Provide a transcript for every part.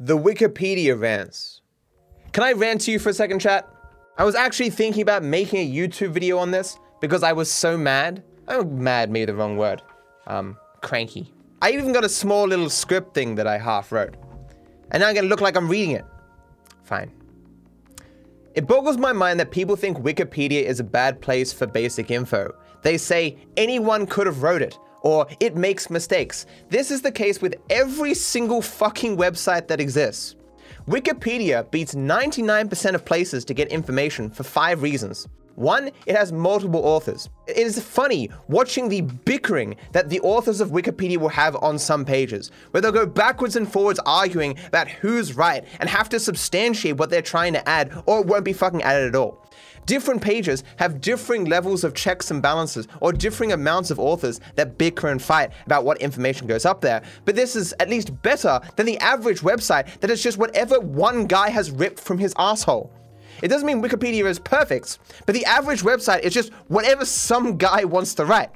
The Wikipedia rants. Can I rant to you for a second, chat? I was actually thinking about making a YouTube video on this because I was so mad. Oh, mad, maybe the wrong word. Um, cranky. I even got a small little script thing that I half wrote. And now I'm gonna look like I'm reading it. Fine. It boggles my mind that people think Wikipedia is a bad place for basic info. They say anyone could have wrote it, or it makes mistakes. This is the case with every single fucking website that exists. Wikipedia beats 99% of places to get information for five reasons. One, it has multiple authors. It is funny watching the bickering that the authors of Wikipedia will have on some pages, where they'll go backwards and forwards arguing about who's right and have to substantiate what they're trying to add, or it won't be fucking added at all. Different pages have differing levels of checks and balances, or differing amounts of authors that bicker and fight about what information goes up there. But this is at least better than the average website that is just whatever one guy has ripped from his asshole. It doesn't mean Wikipedia is perfect, but the average website is just whatever some guy wants to write.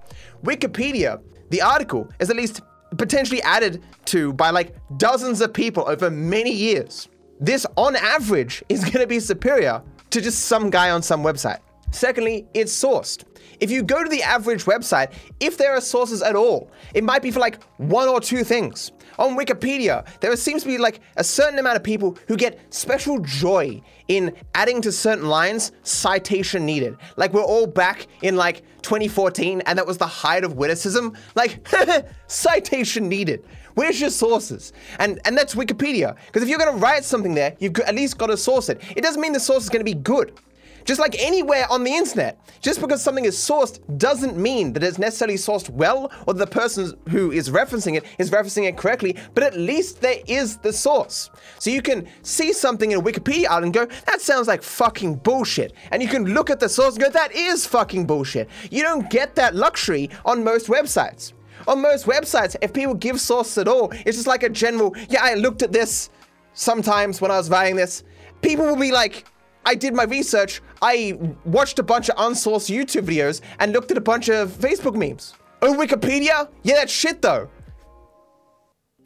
Wikipedia, the article, is at least potentially added to by like dozens of people over many years. This, on average, is going to be superior to just some guy on some website. Secondly, it's sourced. If you go to the average website, if there are sources at all, it might be for like one or two things. On Wikipedia, there seems to be like a certain amount of people who get special joy in adding to certain lines citation needed. Like we're all back in like 2014 and that was the height of witticism. Like citation needed. Where's your sources? And and that's Wikipedia. Because if you're going to write something there, you've at least got to source it. It doesn't mean the source is going to be good. Just like anywhere on the internet, just because something is sourced doesn't mean that it's necessarily sourced well or the person who is referencing it is referencing it correctly, but at least there is the source. So you can see something in a Wikipedia article and go, that sounds like fucking bullshit. And you can look at the source and go, that is fucking bullshit. You don't get that luxury on most websites. On most websites, if people give sources at all, it's just like a general, yeah, I looked at this sometimes when I was buying this. People will be like, I did my research. I watched a bunch of unsourced YouTube videos and looked at a bunch of Facebook memes. Oh, Wikipedia? Yeah, that's shit though.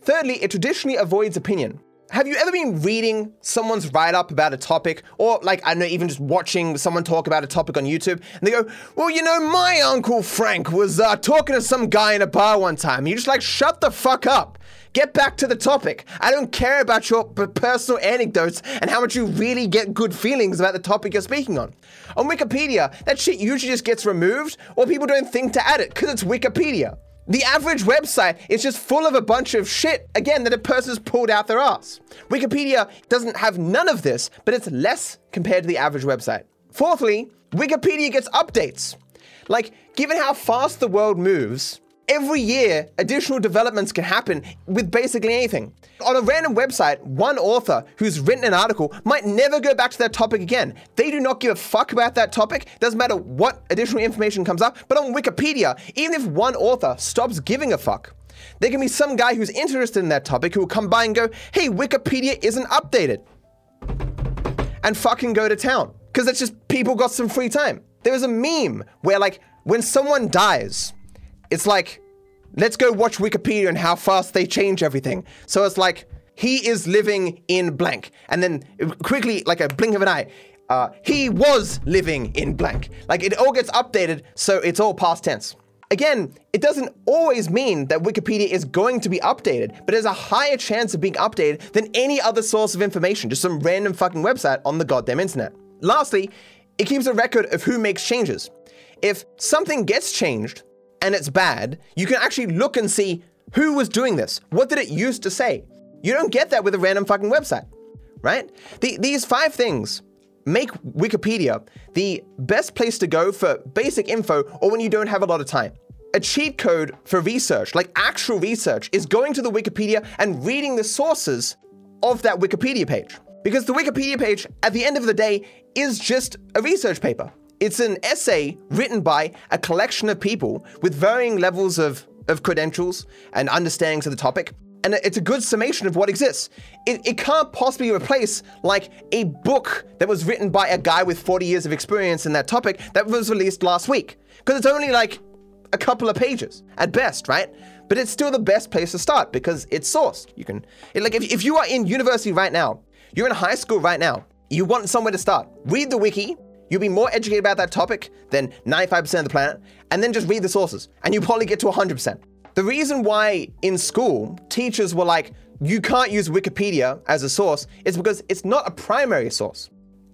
Thirdly, it traditionally avoids opinion. Have you ever been reading someone's write up about a topic, or like, I don't know, even just watching someone talk about a topic on YouTube, and they go, Well, you know, my Uncle Frank was uh, talking to some guy in a bar one time. You're just like, Shut the fuck up. Get back to the topic. I don't care about your p- personal anecdotes and how much you really get good feelings about the topic you're speaking on. On Wikipedia, that shit usually just gets removed, or people don't think to add it, because it's Wikipedia. The average website is just full of a bunch of shit, again, that a person's pulled out their ass. Wikipedia doesn't have none of this, but it's less compared to the average website. Fourthly, Wikipedia gets updates. Like, given how fast the world moves, every year additional developments can happen with basically anything. On a random website, one author who's written an article might never go back to that topic again. They do not give a fuck about that topic, doesn't matter what additional information comes up, but on Wikipedia, even if one author stops giving a fuck, there can be some guy who's interested in that topic who will come by and go, hey, Wikipedia isn't updated. And fucking go to town. Because that's just people got some free time. There was a meme where, like, when someone dies, it's like, let's go watch Wikipedia and how fast they change everything. So it's like, he is living in blank. And then quickly, like a blink of an eye, uh, he was living in blank. Like it all gets updated, so it's all past tense. Again, it doesn't always mean that Wikipedia is going to be updated, but there's a higher chance of being updated than any other source of information, just some random fucking website on the goddamn internet. Lastly, it keeps a record of who makes changes. If something gets changed, and it's bad, you can actually look and see who was doing this. What did it used to say? You don't get that with a random fucking website, right? The, these five things make Wikipedia the best place to go for basic info or when you don't have a lot of time. A cheat code for research, like actual research, is going to the Wikipedia and reading the sources of that Wikipedia page. Because the Wikipedia page, at the end of the day, is just a research paper. It's an essay written by a collection of people with varying levels of, of credentials and understandings of the topic. And it's a good summation of what exists. It, it can't possibly replace like a book that was written by a guy with 40 years of experience in that topic that was released last week. Because it's only like a couple of pages at best, right? but it's still the best place to start because it's sourced. You can, it, like, if, if you are in university right now, you're in high school right now, you want somewhere to start, read the wiki. You'll be more educated about that topic than 95% of the planet, and then just read the sources, and you probably get to 100%. The reason why in school teachers were like, you can't use Wikipedia as a source is because it's not a primary source.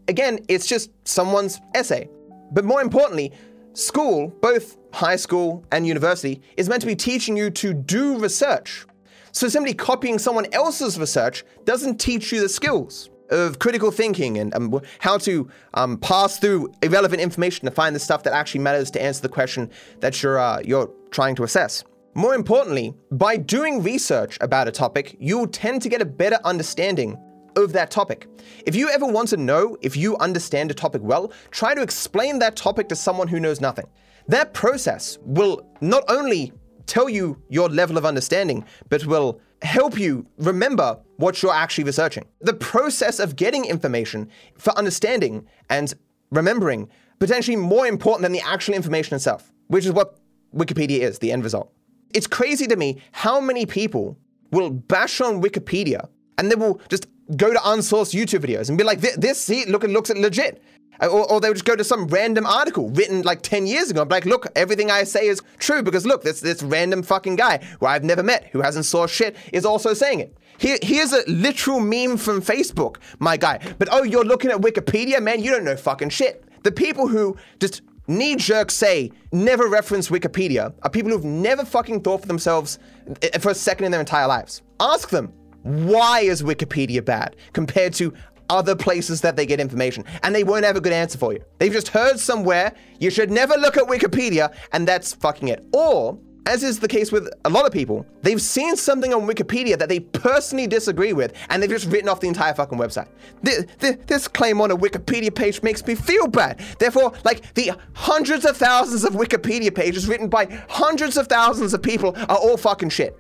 Again, it's just someone's essay. But more importantly, school, both high school and university, is meant to be teaching you to do research. So simply copying someone else's research doesn't teach you the skills of critical thinking and um, how to um, pass through irrelevant information to find the stuff that actually matters to answer the question that you're uh, you're trying to assess. More importantly, by doing research about a topic, you'll tend to get a better understanding of that topic. If you ever want to know if you understand a topic well, try to explain that topic to someone who knows nothing. That process will not only tell you your level of understanding, but will help you remember what you're actually researching. The process of getting information for understanding and remembering potentially more important than the actual information itself, which is what Wikipedia is, the end result. It's crazy to me how many people will bash on Wikipedia and they will just go to unsourced YouTube videos and be like, this, see, look, it looks legit. Or, or, they would just go to some random article written like 10 years ago. like, look, everything I say is true because look, this, this random fucking guy who I've never met, who hasn't saw shit, is also saying it. Here, here's a literal meme from Facebook, my guy. But oh, you're looking at Wikipedia? Man, you don't know fucking shit. The people who just knee jerk say never reference Wikipedia are people who've never fucking thought for themselves eh, for a second in their entire lives. Ask them, why is Wikipedia bad compared to other places that they get information? And they won't have a good answer for you. They've just heard somewhere you should never look at Wikipedia, and that's fucking it. Or as is the case with a lot of people, they've seen something on Wikipedia that they personally disagree with, and they've just written off the entire fucking website. This, this, claim on a Wikipedia page makes me feel bad. Therefore, like the hundreds of thousands of Wikipedia pages written by hundreds of thousands of people are all fucking shit.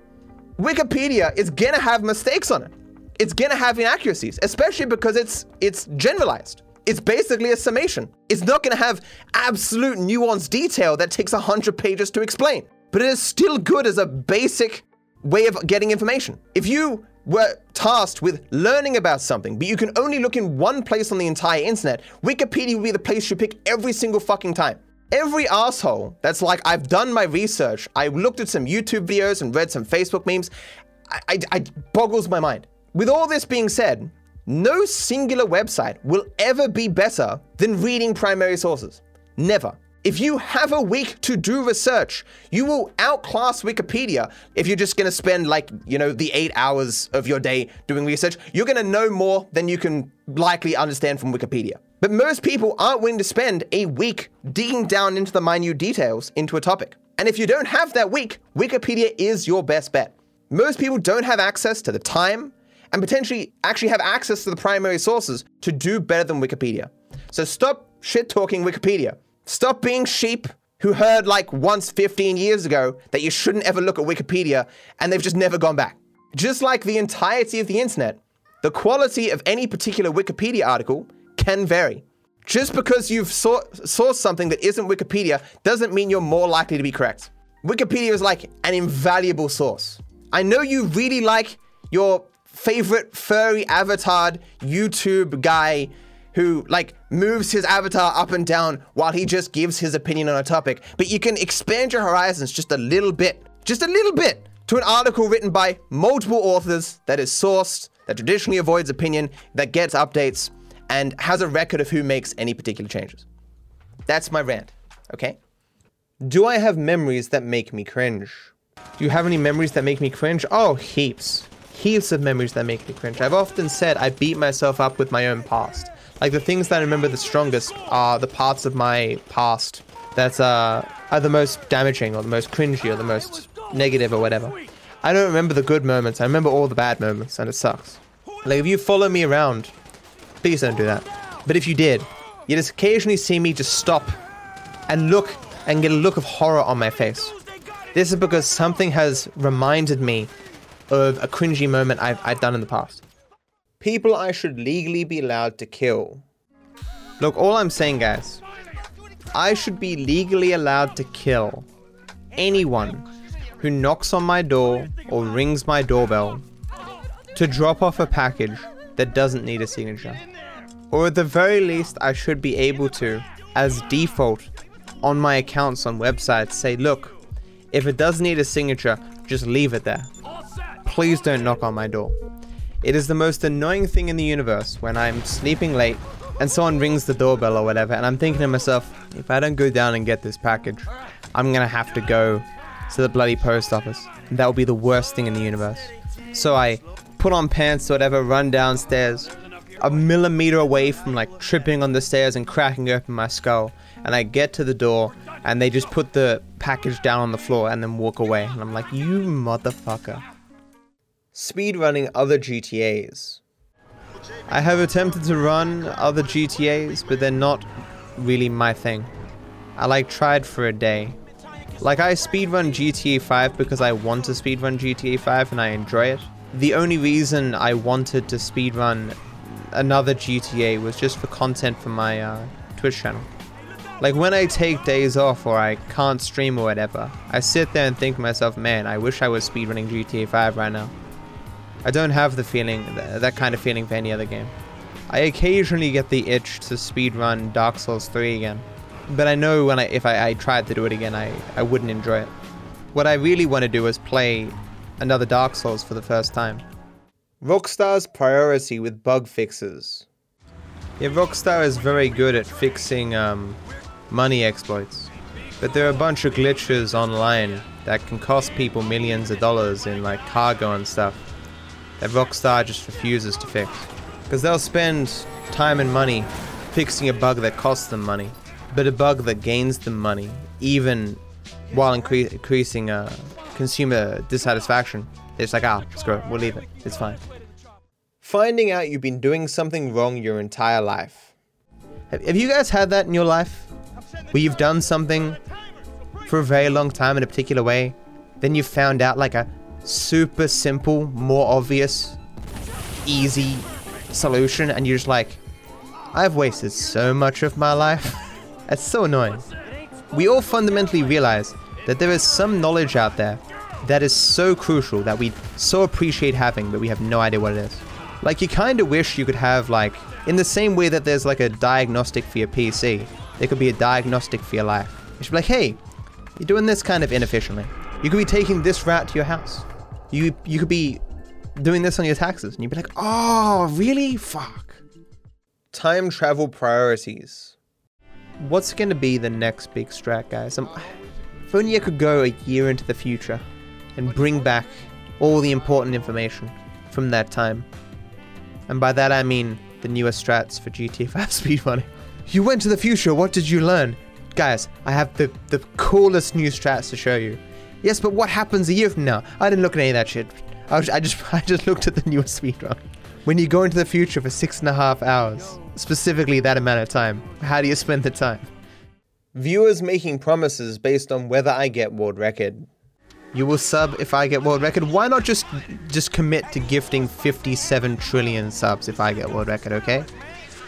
Wikipedia is gonna have mistakes on it. It's gonna have inaccuracies, especially because it's it's generalized. It's basically a summation. It's not gonna have absolute nuanced detail that takes 100 pages to explain but it is still good as a basic way of getting information. If you were tasked with learning about something, but you can only look in one place on the entire internet, Wikipedia would be the place you pick every single fucking time. Every asshole that's like, I've done my research, I looked at some YouTube videos and read some Facebook memes, I, I, I boggles my mind. With all this being said, no singular website will ever be better than reading primary sources. Never. If you have a week to do research, you will outclass Wikipedia. If you're just gonna spend like, you know, the eight hours of your day doing research, you're gonna know more than you can likely understand from Wikipedia. But most people aren't willing to spend a week digging down into the minute details into a topic. And if you don't have that week, Wikipedia is your best bet. Most people don't have access to the time and potentially actually have access to the primary sources to do better than Wikipedia. So stop shit talking Wikipedia. Stop being sheep who heard like once 15 years ago that you shouldn't ever look at Wikipedia and they've just never gone back. Just like the entirety of the internet, the quality of any particular Wikipedia article can vary. Just because you've saw- something that isn't Wikipedia doesn't mean you're more likely to be correct. Wikipedia is like an invaluable source. I know you really like your favorite furry avatar YouTube guy who like moves his avatar up and down while he just gives his opinion on a topic. But you can expand your horizons just a little bit, just a little bit, to an article written by multiple authors that is sourced, that traditionally avoids opinion, that gets updates, and has a record of who makes any particular changes. That's my rant, okay? Do I have memories that make me cringe? Do you have any memories that make me cringe? Oh, heaps. Heaps of memories that make me cringe. I've often said I beat myself up with my own past. Like the things that I remember the strongest are the parts of my past that uh, are the most damaging or the most cringy or the most negative or whatever. I don't remember the good moments. I remember all the bad moments, and it sucks. Like if you follow me around, please don't do that. But if you did, you just occasionally see me just stop and look and get a look of horror on my face. This is because something has reminded me of a cringy moment I've, I've done in the past people I should legally be allowed to kill. Look, all I'm saying, guys, I should be legally allowed to kill anyone who knocks on my door or rings my doorbell to drop off a package that doesn't need a signature. Or at the very least, I should be able to, as default, on my accounts on websites, say, look, if it does need a signature, just leave it there. Please don't knock on my door. It is the most annoying thing in the universe when I'm sleeping late and someone rings the doorbell or whatever, and I'm thinking to myself, if I don't go down and get this package, I'm gonna have to go to the bloody post office. That would be the worst thing in the universe. So I put on pants or whatever, run downstairs, a millimeter away from like tripping on the stairs and cracking open my skull. And I get to the door and they just put the package down on the floor and then walk away. And I'm like, you motherfucker. Speedrunning other GTAs. I have attempted to run other GTAs, but they're not really my thing. I like tried for a day. Like I speedrun GTA 5 because I want to speedrun GTA 5 and I enjoy it. The only reason I wanted to speedrun another GTA was just for content for my uh, Twitch channel. Like when I take days off or I can't stream or whatever, I sit there and think to myself, man, I wish I was speedrunning GTA 5 right now. I don't have the feeling, that kind of feeling for any other game. I occasionally get the itch to speedrun Dark Souls 3 again, but I know when I, if I, I tried to do it again, I, I wouldn't enjoy it. What I really want to do is play another Dark Souls for the first time. Rockstar's priority with bug fixes. Yeah, Rockstar is very good at fixing um, money exploits, but there are a bunch of glitches online that can cost people millions of dollars in like cargo and stuff that Rockstar just refuses to fix. Because they'll spend time and money fixing a bug that costs them money, but a bug that gains them money, even while incre- increasing uh, consumer dissatisfaction. It's like, ah, screw it, we'll leave it. It's fine. Finding out you've been doing something wrong your entire life. Have, have you guys had that in your life? Where you've done something for a very long time in a particular way, then you found out like a super simple, more obvious, easy solution, and you're just like, I've wasted so much of my life. That's so annoying. We all fundamentally realize that there is some knowledge out there that is so crucial that we so appreciate having, but we have no idea what it is. Like, you kind of wish you could have, like, in the same way that there's like a diagnostic for your PC, there could be a diagnostic for your life. You should be like, hey, you're doing this kind of inefficiently. You could be taking this route to your house. You you could be doing this on your taxes, and you'd be like, oh, really? Fuck. Time travel priorities. What's going to be the next big strat, guys? Um, if only I could go a year into the future and bring back all the important information from that time. And by that I mean the newest strats for GTA 5 speedrunning. You went to the future, what did you learn? Guys, I have the, the coolest new strats to show you. Yes, but what happens a year from now? I didn't look at any of that shit. I, was, I just I just looked at the newest speedrun. When you go into the future for six and a half hours, specifically that amount of time, how do you spend the time? Viewers making promises based on whether I get world record. You will sub if I get world record. Why not just just commit to gifting 57 trillion subs if I get world record, okay?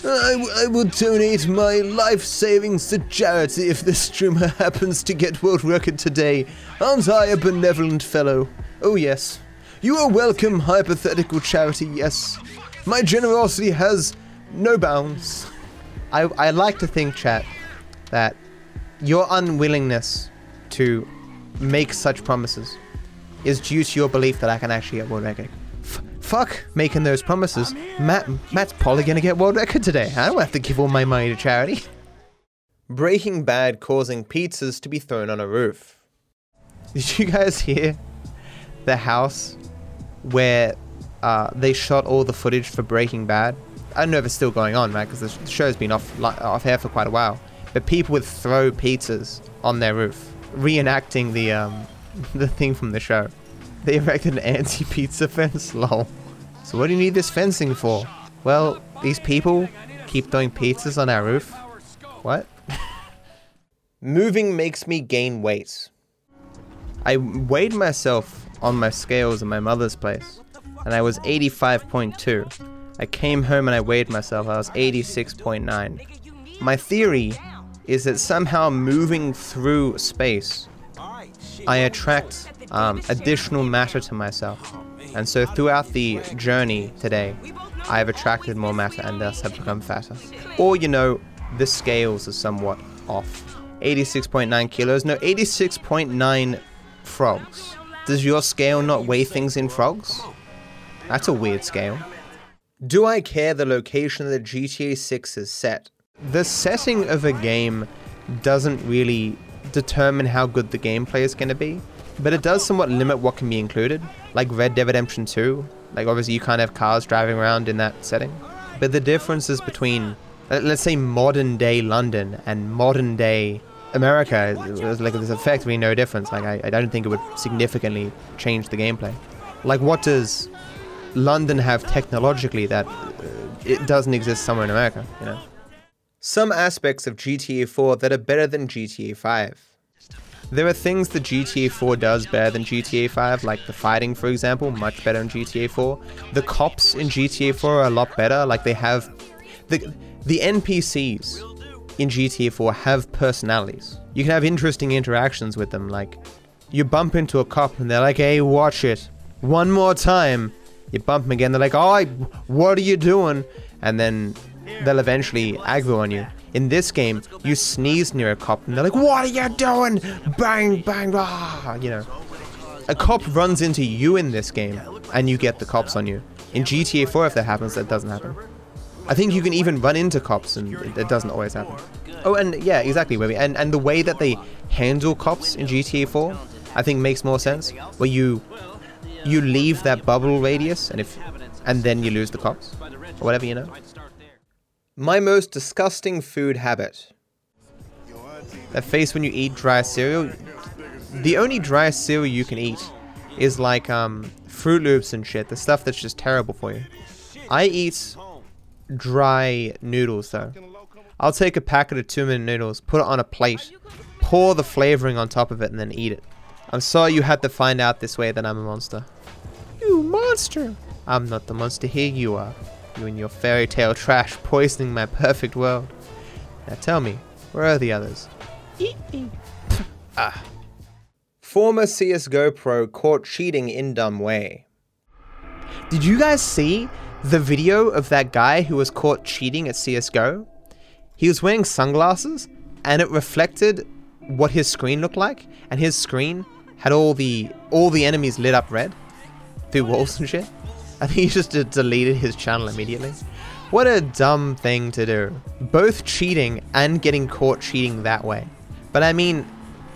I, I will donate my life savings to charity if this streamer happens to get world record today. Aren't I a benevolent fellow? Oh, yes. You are welcome, hypothetical charity, yes. My generosity has no bounds. I, I like to think, chat, that your unwillingness to make such promises is due to your belief that I can actually get world record. Fuck making those promises. Matt, Matt's probably gonna get world record today. I don't have to give all my money to charity. Breaking Bad causing pizzas to be thrown on a roof. Did you guys hear the house where uh, they shot all the footage for Breaking Bad? I don't know if it's still going on, right? Because the show's been off off air for quite a while. But people would throw pizzas on their roof, reenacting the um, the thing from the show. They erected an anti-pizza fence. Lol. So what do you need this fencing for? Well, these people keep throwing pizzas on our roof. What? Moving makes me gain weight. I weighed myself on my scales in my mother's place, and I was 85.2. I came home and I weighed myself. I was 86.9. My theory is that somehow moving through space I attract um, additional matter to myself. And so throughout the journey today, I have attracted more matter and thus have become fatter. Or, you know, the scales are somewhat off. 86.9 kilos, no, 86.9 frogs. Does your scale not weigh things in frogs? That's a weird scale. Do I care the location that GTA 6 is set? The setting of a game doesn't really determine how good the gameplay is going to be, but it does somewhat limit what can be included, like Red Dead Redemption 2. Like, obviously, you can't have cars driving around in that setting. But the differences between, let's say, modern day London and modern day America, like, there's effectively no difference. Like, I, I don't think it would significantly change the gameplay. Like, what does London have technologically that uh, it doesn't exist somewhere in America, you know? Some aspects of GTA 4 that are better than GTA 5. There are things that GTA 4 does better than GTA 5, like the fighting, for example, much better in GTA 4. The cops in GTA 4 are a lot better, like they have... The, the NPCs in GTA 4 have personalities. You can have interesting interactions with them, like you bump into a cop and they're like, hey, watch it. One more time. You bump them again, they're like, oh, what are you doing? And then they'll eventually aggro on you. In this game, you sneeze near a cop and they're like, What are you doing? Bang, bang, ah, you know. A cop runs into you in this game and you get the cops on you. In GTA 4, if that happens, that doesn't happen. I think you can even run into cops and it, doesn't always happen. Oh, and yeah, exactly, Webby. And, and the way that they handle cops in GTA 4, I think makes more sense. Where you you leave that bubble radius and if and then you lose the cops or whatever you know my most disgusting food habit. That face when you eat dry cereal. The only dry cereal you can eat is like um, Froot Loops and shit. The stuff that's just terrible for you. I eat dry noodles though. I'll take a packet of two minute noodles, put it on a plate, pour the flavoring on top of it, and then eat it. I'm sorry you had to find out this way that I'm a monster. You monster! I'm not the monster, here you are. You and your fairy tale trash poisoning my perfect world. Now tell me, where are the others? ah. Former CSGO pro caught cheating in dumb way. Did you guys see the video of that guy who was caught cheating at CSGO? He was wearing sunglasses and it reflected what his screen looked like and his screen had all the all the enemies lit up red through walls and shit. I think he just deleted his channel immediately. What a dumb thing to do. Both cheating and getting caught cheating that way. But I mean,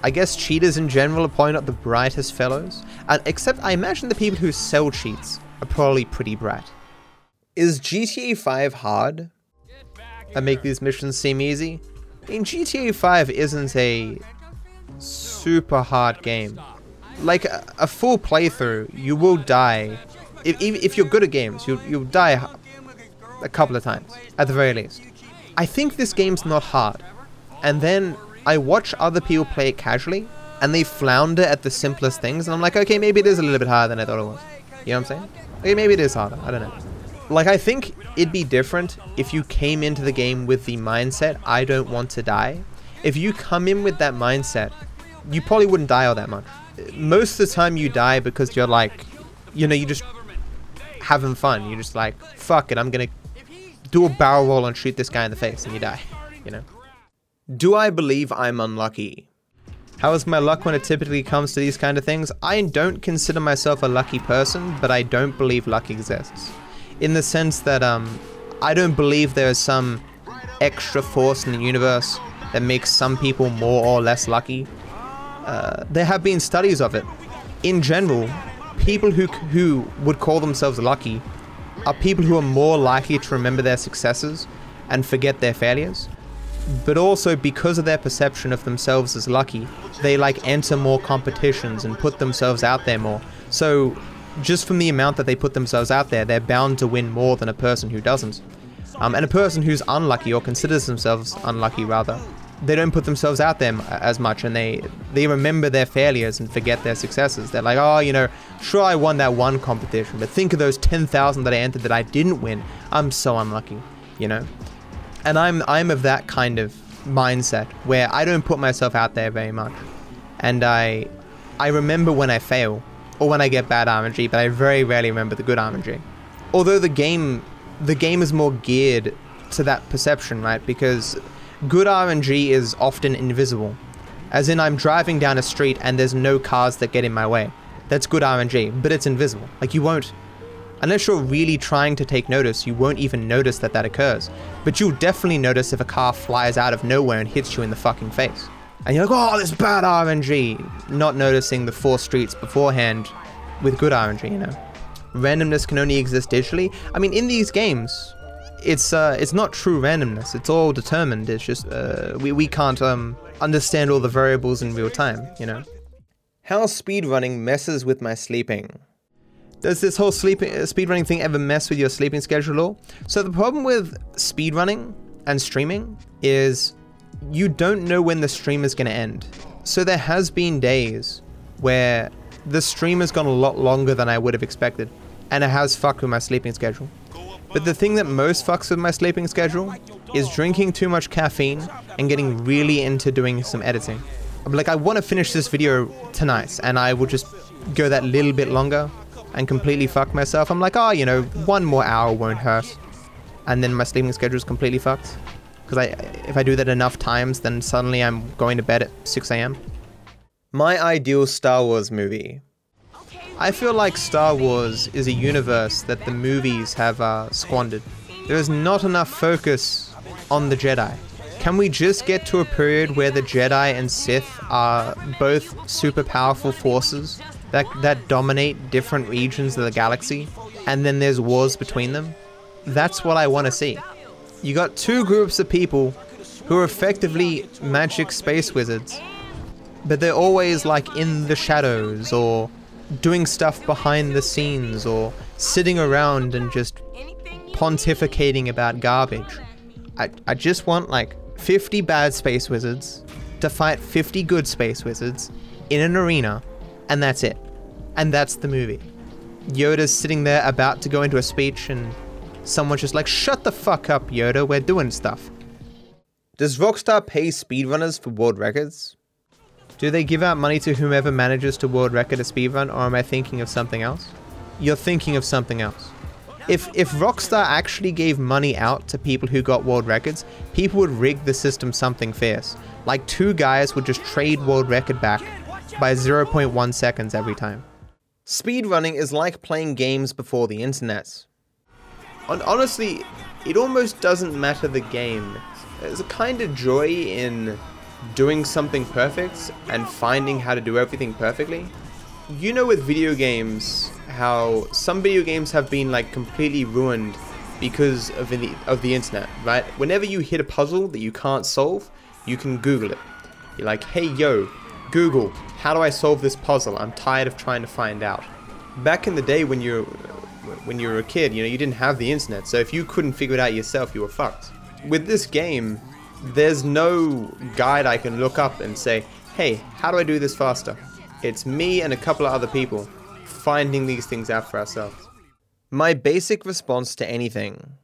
I guess cheaters in general are probably not the brightest fellows. Uh, except I imagine the people who sell cheats are probably pretty bright. Is GTA 5 hard? I make these missions seem easy? I mean, GTA 5 isn't a super hard game. Like a, a full playthrough, you will die if, if you're good at games, you you'll die a couple of times at the very least. I think this game's not hard, and then I watch other people play it casually, and they flounder at the simplest things, and I'm like, okay, maybe it is a little bit harder than I thought it was. You know what I'm saying? Okay, maybe it is harder. I don't know. Like, I think it'd be different if you came into the game with the mindset, I don't want to die. If you come in with that mindset, you probably wouldn't die all that much. Most of the time, you die because you're like, you know, you just having fun. You're just like, fuck it, I'm gonna do a barrel roll and shoot this guy in the face, and you die. You know. Do I believe I'm unlucky? How is my luck when it typically comes to these kind of things? I don't consider myself a lucky person, but I don't believe luck exists. In the sense that um, I don't believe there is some extra force in the universe that makes some people more or less lucky. Uh, there have been studies of it. In general, people who who would call themselves lucky are people who are more likely to remember their successes and forget their failures. But also because of their perception of themselves as lucky, they like enter more competitions and put themselves out there more. So just from the amount that they put themselves out there, they're bound to win more than a person who doesn't. Um, and a person who's unlucky or considers themselves unlucky rather they don't put themselves out there as much and they they remember their failures and forget their successes they're like oh you know sure i won that one competition but think of those 10,000 that i entered that i didn't win i'm so unlucky you know and i'm i'm of that kind of mindset where i don't put myself out there very much and i I remember when I fail or when I get bad RNG, but I very rarely remember the good RNG. Although the game the game is more geared to that perception, right? Because good RNG is often invisible. As in I'm driving down a street and there's no cars that get in my way. That's good RNG, but it's invisible. Like you won't unless you're really trying to take notice, you won't even notice that that occurs. But you'll definitely notice if a car flies out of nowhere and hits you in the fucking face. And you're like, oh, this bad RNG, not noticing the four streets beforehand with good RNG, you know. Randomness can only exist digitally. I mean, in these games, it's uh, it's not true randomness. It's all determined. It's just uh, we we can't um understand all the variables in real time, you know. How speedrunning messes with my sleeping. Does this whole sleeping uh, speedrunning thing ever mess with your sleeping schedule at all? So the problem with speedrunning and streaming is you don't know when the stream is going to end. So there has been days where the stream has gone a lot longer than I would have expected, and it has fucked with my sleeping schedule. But the thing that most fucks with my sleeping schedule is drinking too much caffeine and getting really into doing some editing. Like I want to finish this video tonight, and I will just go that little bit longer and completely fuck myself. I'm like, oh, you know, one more hour won't hurt, and then my sleeping schedule is completely fucked. Because I, if I do that enough times, then suddenly I'm going to bed at 6 a.m. My ideal Star Wars movie. I feel like Star Wars is a universe that the movies have uh, squandered. There is not enough focus on the Jedi. Can we just get to a period where the Jedi and Sith are both super powerful forces that that dominate different regions of the galaxy, and then there's wars between them? That's what I want to see. You got two groups of people who are effectively magic space wizards but they're always like in the shadows or doing stuff behind the scenes or sitting around and just pontificating about garbage. I, I just want like 50 bad space wizards to fight 50 good space wizards in an arena, and that's it. And that's the movie. Yoda's sitting there about to go into a speech, and someone's just like, Shut the fuck up, Yoda, we're doing stuff. Does Rockstar pay speedrunners for world records? Do they give out money to whomever manages to world record a speedrun, or am I thinking of something else? You're thinking of something else. If if Rockstar actually gave money out to people who got world records, people would rig the system something fierce. Like two guys would just trade world record back by 0.1 seconds every time. Speedrunning is like playing games before the internet. And honestly, it almost doesn't matter the game. There's a kind of joy in doing something perfect and finding how to do everything perfectly. You know with video games how some video games have been like completely ruined because of the of the internet, right? Whenever you hit a puzzle that you can't solve, you can Google it. You're like, "Hey yo, Google, how do I solve this puzzle? I'm tired of trying to find out." Back in the day when you when you were a kid, you know, you didn't have the internet, so if you couldn't figure it out yourself, you were fucked. With this game, there's no guide I can look up and say, hey, how do I do this faster? It's me and a couple of other people finding these things out for ourselves. My basic response to anything.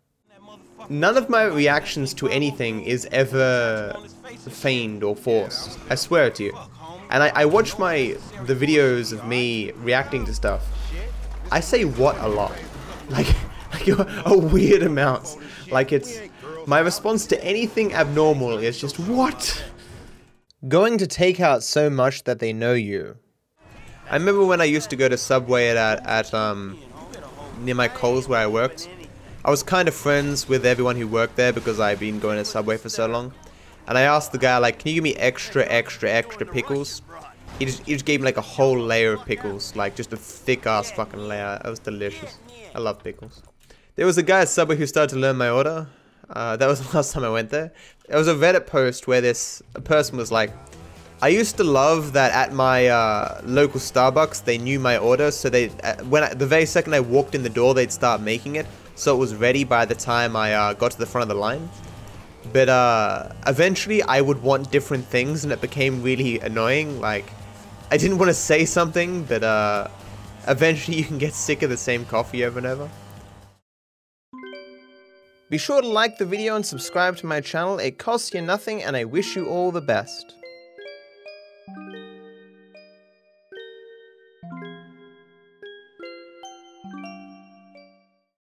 None of my reactions to anything is ever feigned or forced. I swear to you. And I, I watch my the videos of me reacting to stuff. I say what a lot. Like, like a weird amount. Like it's my response to anything abnormal is just, what? Going to take out so much that they know you. I remember when I used to go to Subway at, at um, near my Coles where I worked. I was kind of friends with everyone who worked there because I've been going to Subway for so long. And I asked the guy, like, can you give me extra, extra, extra pickles? He just, he just gave me like a whole layer of pickles, like just a thick ass fucking layer. It was delicious. I love pickles. There was a guy at Subway who started to learn my order. Uh, that was the last time I went there. It was a Reddit post where this person was like, I used to love that at my uh, local Starbucks they knew my order, so they uh, when I, the very second I walked in the door they'd start making it, so it was ready by the time I uh, got to the front of the line. But uh, eventually I would want different things, and it became really annoying. Like I didn't want to say something, but uh, eventually you can get sick of the same coffee over and over. Be sure to like the video and subscribe to my channel, it costs you nothing and I wish you all the best.